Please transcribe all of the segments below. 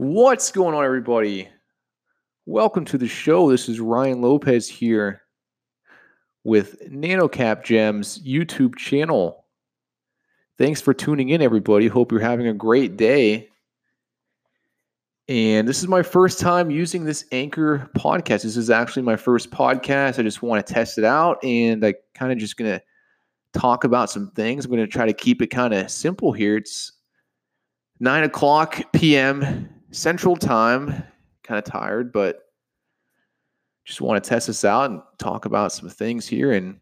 What's going on, everybody? Welcome to the show. This is Ryan Lopez here with NanoCap Gems YouTube channel. Thanks for tuning in, everybody. Hope you're having a great day. And this is my first time using this Anchor podcast. This is actually my first podcast. I just want to test it out and I kind of just going to talk about some things. I'm going to try to keep it kind of simple here. It's 9 o'clock p.m. Central Time. Kind of tired, but just want to test this out and talk about some things here. And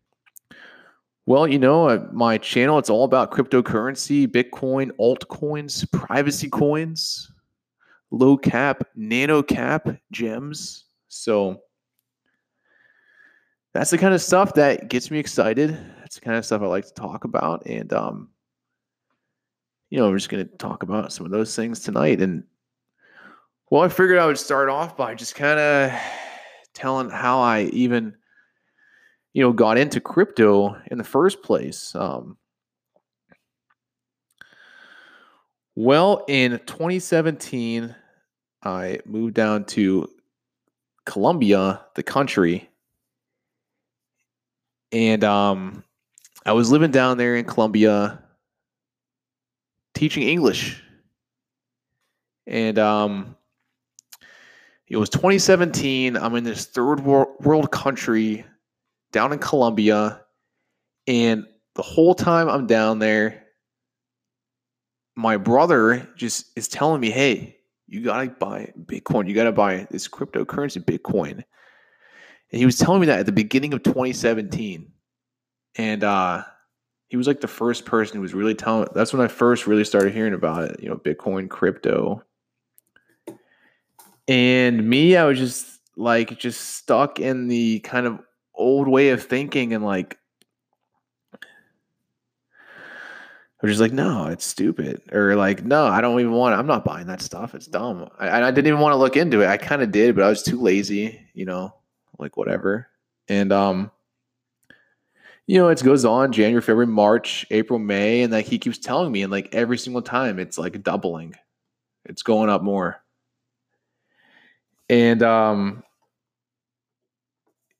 well, you know, uh, my channel, it's all about cryptocurrency, Bitcoin, altcoins, privacy coins, low cap, nano cap gems. So that's the kind of stuff that gets me excited. That's the kind of stuff I like to talk about. And, um, you know, we're just going to talk about some of those things tonight. And, well, I figured I would start off by just kind of telling how I even, you know, got into crypto in the first place. Um, well, in 2017, I moved down to Colombia, the country, and um, I was living down there in Colombia, teaching English, and um, it was 2017. I'm in this third world country down in Colombia. And the whole time I'm down there, my brother just is telling me, hey, you got to buy Bitcoin. You got to buy this cryptocurrency, Bitcoin. And he was telling me that at the beginning of 2017. And uh, he was like the first person who was really telling. That's when I first really started hearing about it, you know, Bitcoin, crypto. And me, I was just like just stuck in the kind of old way of thinking and like I was just like, no, it's stupid. Or like, no, I don't even want it. I'm not buying that stuff. It's dumb. I, I didn't even want to look into it. I kind of did, but I was too lazy, you know, like whatever. And um, you know, it goes on January, February, March, April, May, and like he keeps telling me, and like every single time it's like doubling. It's going up more and um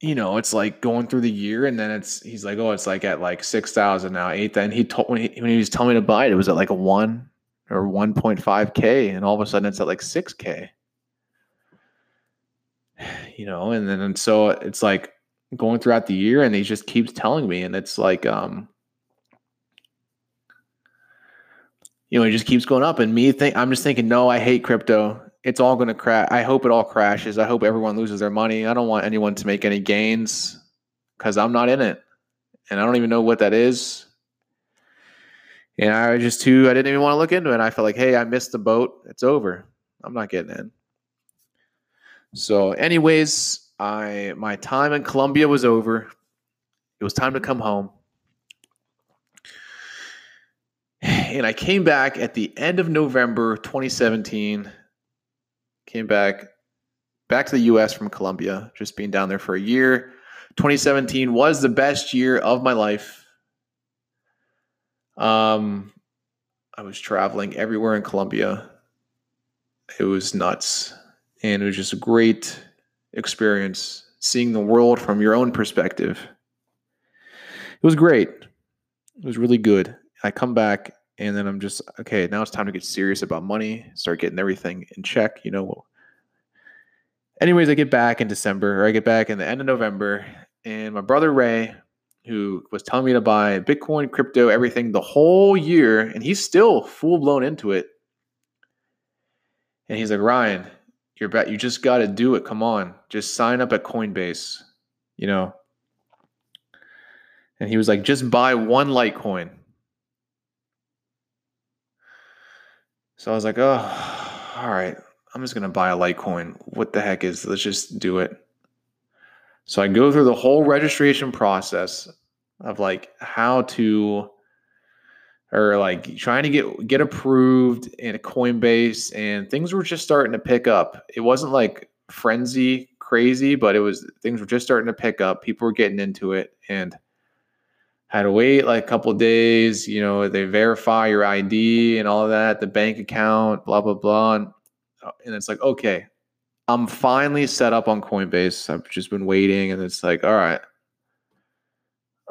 you know it's like going through the year and then it's he's like oh it's like at like 6000 now 8 then. He told when he, when he was telling me to buy it it was at like a 1 or 1.5k and all of a sudden it's at like 6k you know and then and so it's like going throughout the year and he just keeps telling me and it's like um you know it just keeps going up and me think i'm just thinking no i hate crypto it's all going to crash. I hope it all crashes. I hope everyone loses their money. I don't want anyone to make any gains because I'm not in it. And I don't even know what that is. And I was just too, I didn't even want to look into it. I felt like, hey, I missed the boat. It's over. I'm not getting in. So, anyways, I my time in Colombia was over. It was time to come home. And I came back at the end of November 2017 Came back back to the US from Colombia, just being down there for a year. 2017 was the best year of my life. Um I was traveling everywhere in Colombia. It was nuts. And it was just a great experience seeing the world from your own perspective. It was great. It was really good. I come back and then I'm just okay. Now it's time to get serious about money. Start getting everything in check. You know. Anyways, I get back in December, or I get back in the end of November, and my brother Ray, who was telling me to buy Bitcoin, crypto, everything the whole year, and he's still full blown into it. And he's like, Ryan, you're bet you just got to do it. Come on, just sign up at Coinbase. You know. And he was like, just buy one Litecoin. So I was like, oh, all right, I'm just gonna buy a Litecoin. What the heck is? Let's just do it. So I go through the whole registration process of like how to or like trying to get get approved in a Coinbase and things were just starting to pick up. It wasn't like frenzy crazy, but it was things were just starting to pick up. People were getting into it and had to wait like a couple days. You know, they verify your ID and all of that, the bank account, blah blah blah. And uh, and it's like, okay, I'm finally set up on Coinbase. I've just been waiting, and it's like, all right,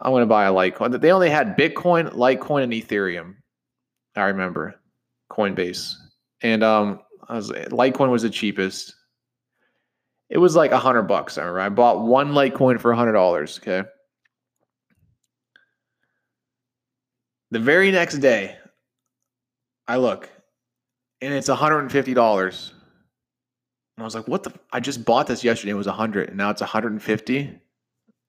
I'm going to buy a Litecoin. They only had Bitcoin, Litecoin, and Ethereum. I remember Coinbase, and um, I was Litecoin was the cheapest. It was like a hundred bucks. I remember I bought one Litecoin for a hundred dollars. Okay. The very next day, I look, and it's hundred and I was like, "What the? I just bought this yesterday. It was a hundred, and now it's hundred and fifty.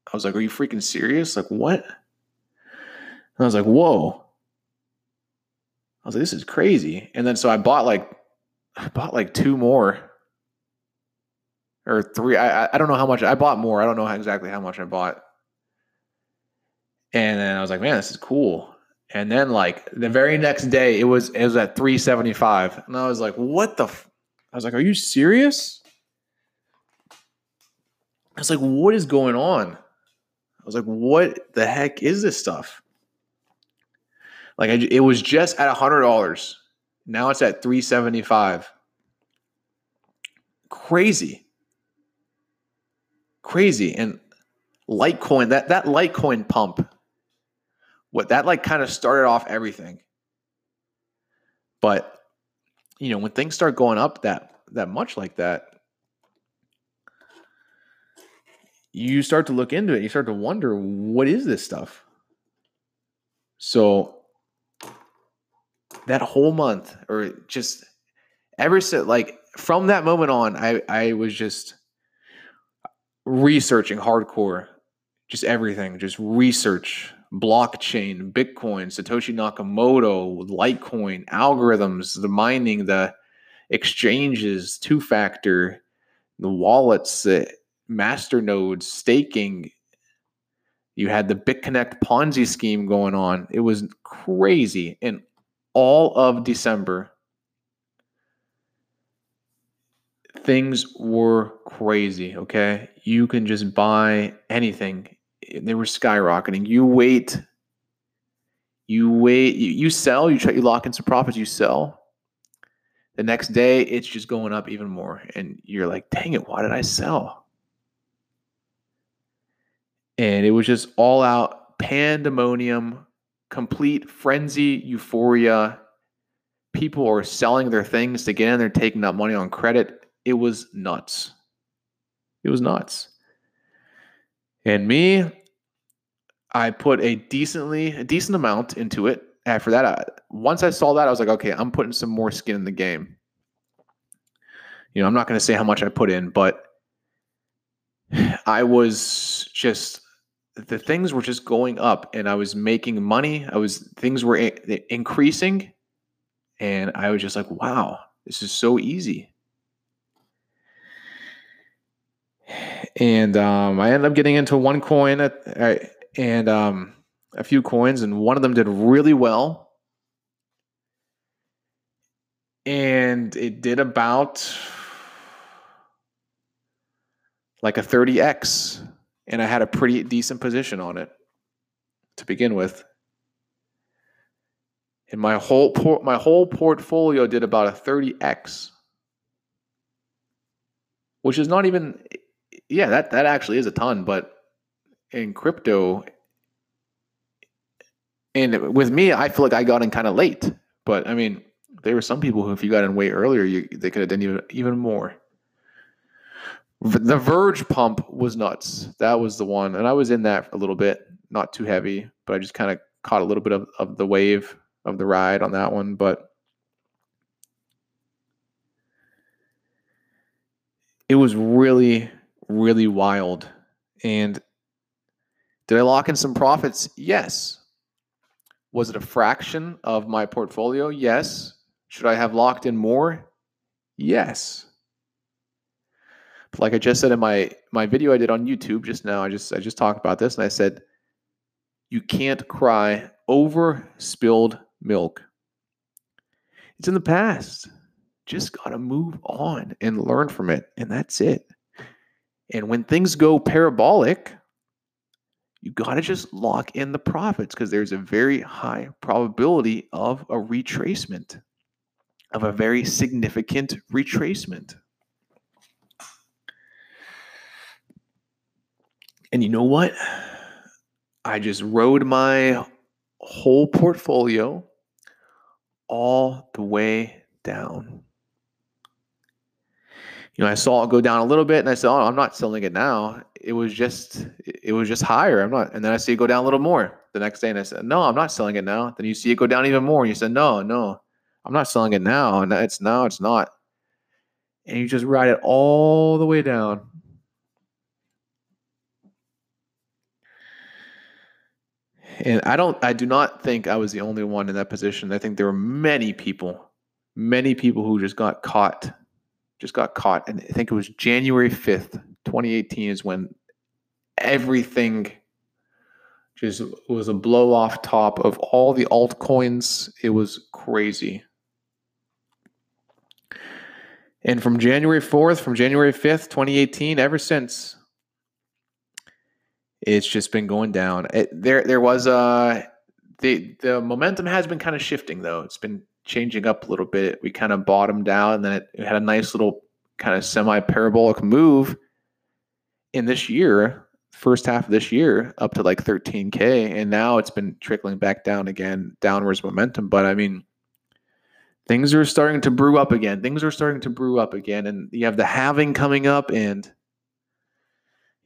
I was like, "Are you freaking serious? Like what?" And I was like, "Whoa." I was like, "This is crazy." And then so I bought like, I bought like two more or three. I I don't know how much I bought more. I don't know exactly how much I bought. And then I was like, man, this is cool. And then like the very next day, it was it was at three seventy five, and I was like, what the? F-? I was like, are you serious? I was like, what is going on? I was like, what the heck is this stuff? Like, I, it was just at a hundred dollars. Now it's at three seventy five. Crazy crazy. And Litecoin, that that Litecoin pump, what that like kind of started off everything. But you know, when things start going up that that much like that, you start to look into it. You start to wonder, what is this stuff? So that whole month, or just ever since, like from that moment on, I I was just researching hardcore, just everything, just research, blockchain, Bitcoin, Satoshi Nakamoto, Litecoin, algorithms, the mining, the exchanges, two factor, the wallets, uh, the master nodes, staking. You had the BitConnect Ponzi scheme going on. It was crazy. And all of December, things were crazy. Okay. You can just buy anything. They were skyrocketing. You wait, you wait, you, sell, you try, you lock in some profits, you sell. The next day, it's just going up even more. And you're like, dang it, why did I sell? And it was just all out pandemonium, complete frenzy, euphoria. People are selling their things to get in there, taking up money on credit it was nuts. It was nuts. And me, I put a decently a decent amount into it. After that, I, once I saw that, I was like, okay, I'm putting some more skin in the game. You know, I'm not going to say how much I put in, but I was just the things were just going up, and I was making money. I was things were eh, increasing, and I was just like, wow, this is so easy. And um, I ended up getting into one coin at, and um, a few coins, and one of them did really well, and it did about like a 30x, and I had a pretty decent position on it to begin with. And my whole por- my whole portfolio did about a 30x, which is not even yeah, that that actually is a ton, but in crypto and with me, I feel like I got in kind of late. But I mean, there were some people who, if you got in way earlier, you, they could have done even even more. The Verge pump was nuts. That was the one, and I was in that a little bit, not too heavy, but I just kind of caught a little bit of, of the wave of the ride on that one. But it was really really wild. And did I lock in some profits? Yes. Was it a fraction of my portfolio? Yes. Should I have locked in more? Yes. But like I just said in my my video I did on YouTube just now, I just I just talked about this and I said you can't cry over spilled milk. It's in the past. Just got to move on and learn from it and that's it. And when things go parabolic, you got to just lock in the profits because there's a very high probability of a retracement. of a very significant retracement. And you know what? I just rode my whole portfolio all the way down. You know, I saw it go down a little bit and I said, "Oh, I'm not selling it now." It was just it was just higher. I'm not. And then I see it go down a little more the next day and I said, "No, I'm not selling it now." Then you see it go down even more and you said, "No, no. I'm not selling it now." And it's now it's not. And you just ride it all the way down. And I don't I do not think I was the only one in that position. I think there were many people, many people who just got caught, just got caught. And I think it was January 5th, 2018 is when everything just was a blow off top of all the altcoins. It was crazy. And from January 4th, from January 5th, 2018, ever since, it's just been going down. It, there, there was a uh, the the momentum has been kind of shifting though. It's been changing up a little bit. We kind of bottomed out, and then it, it had a nice little kind of semi parabolic move in this year, first half of this year, up to like 13k, and now it's been trickling back down again, downwards momentum. But I mean, things are starting to brew up again. Things are starting to brew up again, and you have the halving coming up, and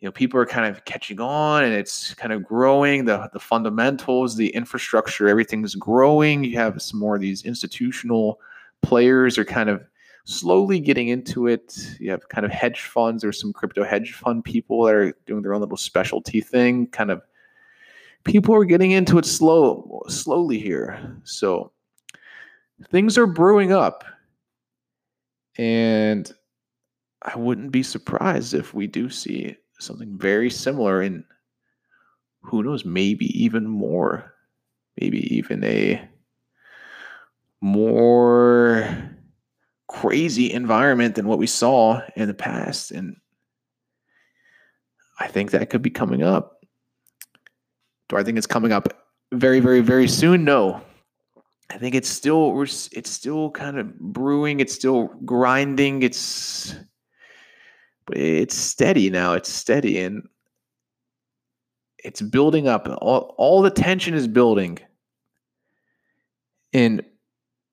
you know people are kind of catching on and it's kind of growing. The the fundamentals the infrastructure everything's growing. You have some more of these institutional players are kind of slowly getting into it. You have kind of hedge funds. There's some crypto hedge fund people that are doing their own little specialty thing. Kind of people are getting into it slow slowly here. So things are brewing up. And i wouldn't be surprised if we do see something very similar and who knows, maybe even more, maybe even a more crazy environment than what we saw in the past. And I think that could be coming up. Do I think it's coming up very, very, very soon? No. I think it's still it's still kind of brewing. It's still grinding. It's it's steady now. It's steady and it's building up. All, all the tension is building. And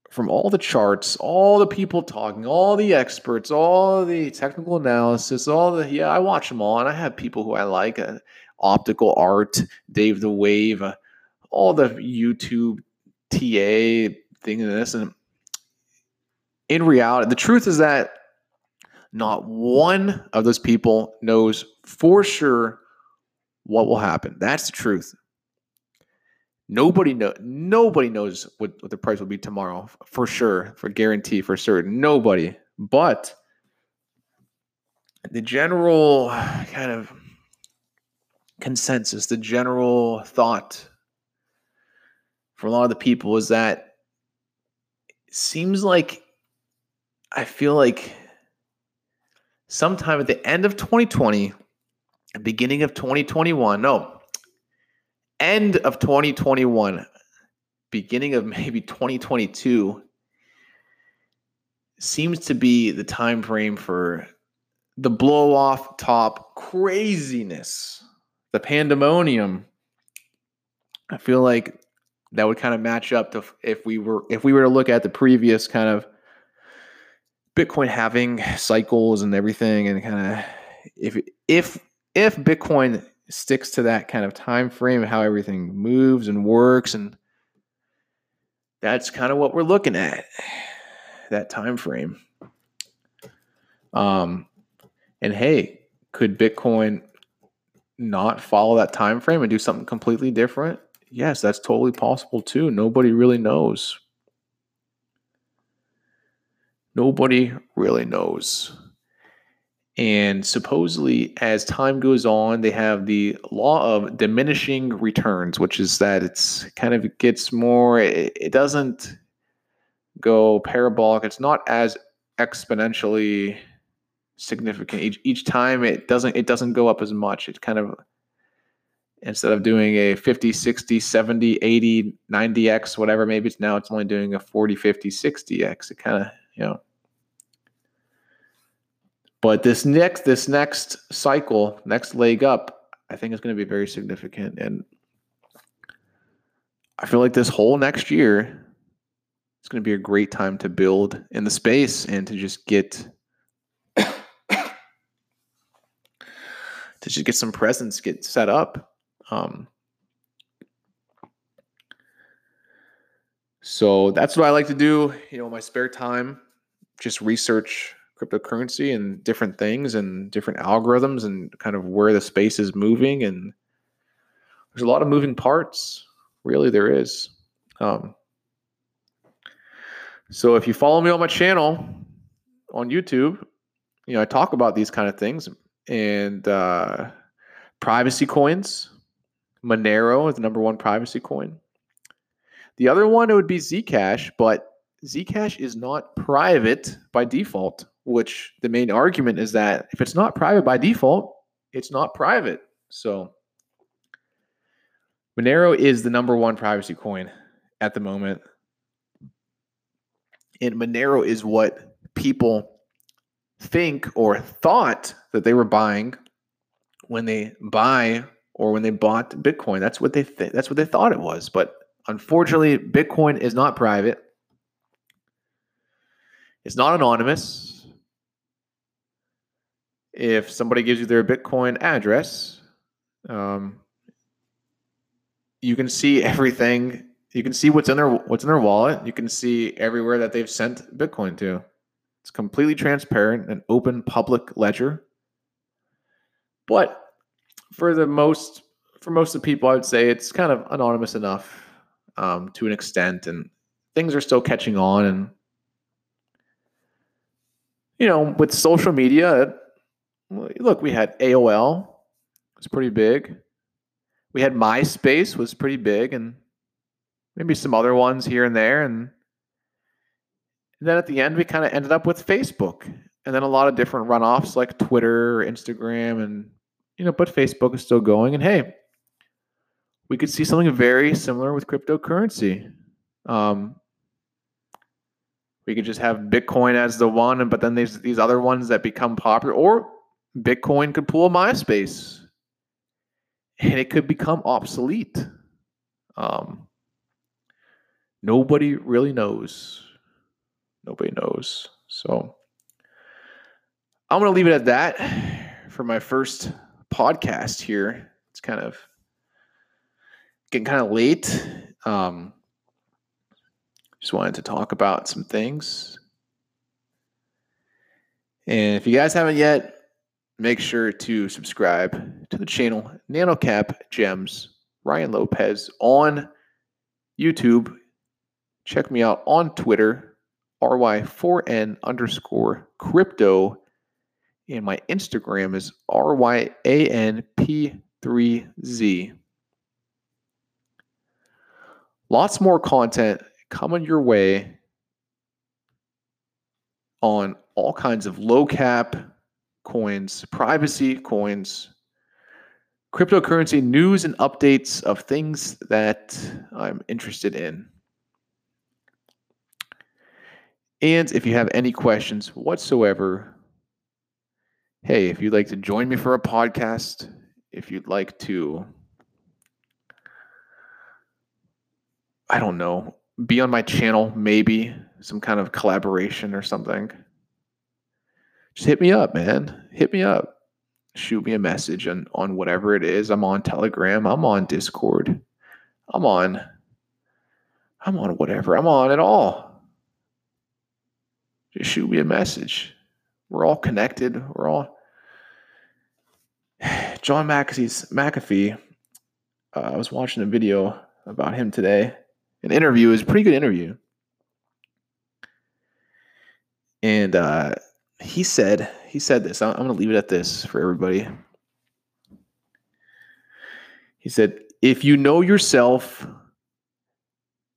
from all the charts, all the people talking, all the experts, all the technical analysis, all the yeah, I watch them all, and I have people who I like, uh, optical art, Dave the Wave, uh, all the YouTube TA thing and this, and in reality, the truth is that not one of those people knows for sure what will happen. That's the truth. Nobody know nobody knows what, what the price will be tomorrow for sure, for guarantee, for certain. Nobody. But the general kind of consensus, the general thought for a lot of the people is that it seems like I feel like sometime at the end of 2020, beginning of 2021, no, end of 2021, beginning of maybe 2022 seems to be the time frame for the blow off top craziness, the pandemonium. I feel like that would kind of match up to if we were if we were to look at the previous kind of Bitcoin halving cycles and everything, and kind of if if if Bitcoin sticks to that kind of time frame, how everything moves and works, and that's kind of what we're looking at that time frame. Um, and hey, could Bitcoin not follow that time frame and do something completely different? Yes, that's totally possible too. Nobody really knows. Nobody really knows. And supposedly, as time goes on, they have the law of diminishing returns, which is that it's kind of gets more, it, it doesn't go parabolic. It's not as exponentially significant each, each time. It doesn't, it doesn't go up as much. It kind of, instead of doing a 50, 60, 70, 80, 90x, whatever, maybe it's now it's only doing a 40, 50, 60x. It kind of, you know. But this next this next cycle, next leg up, I think is going to be very significant. And I feel like this whole next year it's going to be a great time to build in the space and to just get to just get some presence, get set up. Um, so that's what I like to do. You know, my spare time, just research cryptocurrency and different things and different algorithms and kind of where the space is moving. And there's a lot of moving parts. Really, there is. Um, so if you follow me on my channel on YouTube, you know I talk about these kind of things and uh, privacy coins. Monero is the number one privacy coin. The other one it would be Zcash, but Zcash is not private by default. Which the main argument is that if it's not private by default, it's not private. So Monero is the number one privacy coin at the moment. And Monero is what people think or thought that they were buying when they buy or when they bought Bitcoin. That's what they th- that's what they thought it was. But unfortunately, Bitcoin is not private. It's not anonymous. If somebody gives you their Bitcoin address, um, you can see everything you can see what's in their what's in their wallet. You can see everywhere that they've sent Bitcoin to. It's completely transparent and open public ledger. But for the most for most of the people, I would say it's kind of anonymous enough um, to an extent, and things are still catching on. And you know, with social media, look, we had AOL, was pretty big. We had MySpace, was pretty big, and maybe some other ones here and there. And, then at the end, we kind of ended up with Facebook and then a lot of different runoffs like Twitter, Instagram, and, you know, but Facebook is still going. And hey, we could see something very similar with cryptocurrency. Um, we could just have Bitcoin as the one, but then there's these other ones that become popular, or Bitcoin could pull a MySpace and it could become obsolete. Um, nobody really knows. Nobody knows. So I'm going to leave it at that for my first podcast here. It's kind of getting kind of late. Um, just wanted to talk about some things. And if you guys haven't yet, make sure to subscribe to the channel NanoCap Gems Ryan Lopez on YouTube Check me out on Twitter, RY4N underscore crypto. And my Instagram is RYANP3Z. Lots more content coming your way on all kinds of low cap coins, privacy coins, cryptocurrency news and updates of things that I'm interested in. And if you have any questions whatsoever, hey, if you'd like to join me for a podcast, if you'd like to, I don't know, be on my channel, maybe some kind of collaboration or something, just hit me up, man. Hit me up. Shoot me a message on, on whatever it is. I'm on Telegram. I'm on Discord. I'm on. I'm on whatever. I'm on it all just shoot me a message. We're all connected. We're all John McAfee's McAfee. Uh, I was watching a video about him today. An interview is a pretty good interview, and uh, he said he said this. I'm, going to leave it at this for everybody. He said, "If you know yourself,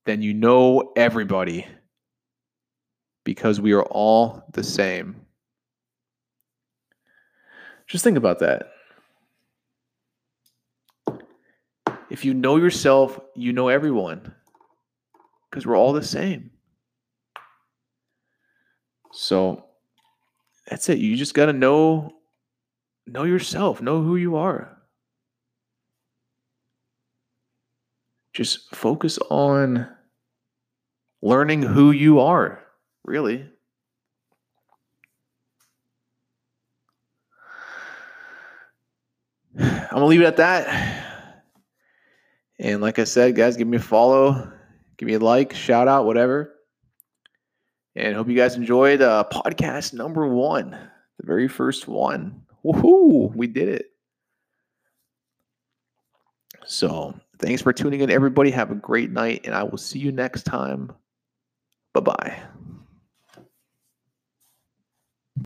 then you know everybody." because we are all the same. Just think about that. If you know yourself, you know everyone because we're all the same. So that's it. You just got to know know yourself, know who you are. Just focus on learning who you are, really. I'm going to leave it at that. And like I said, guys, give me a follow, give me a like, shout out, whatever. And hope you guys enjoyed uh, podcast number one, the very first one. Woohoo! We did it. So thanks for tuning in, everybody. Have a great night, and I will see you next time. Bye bye.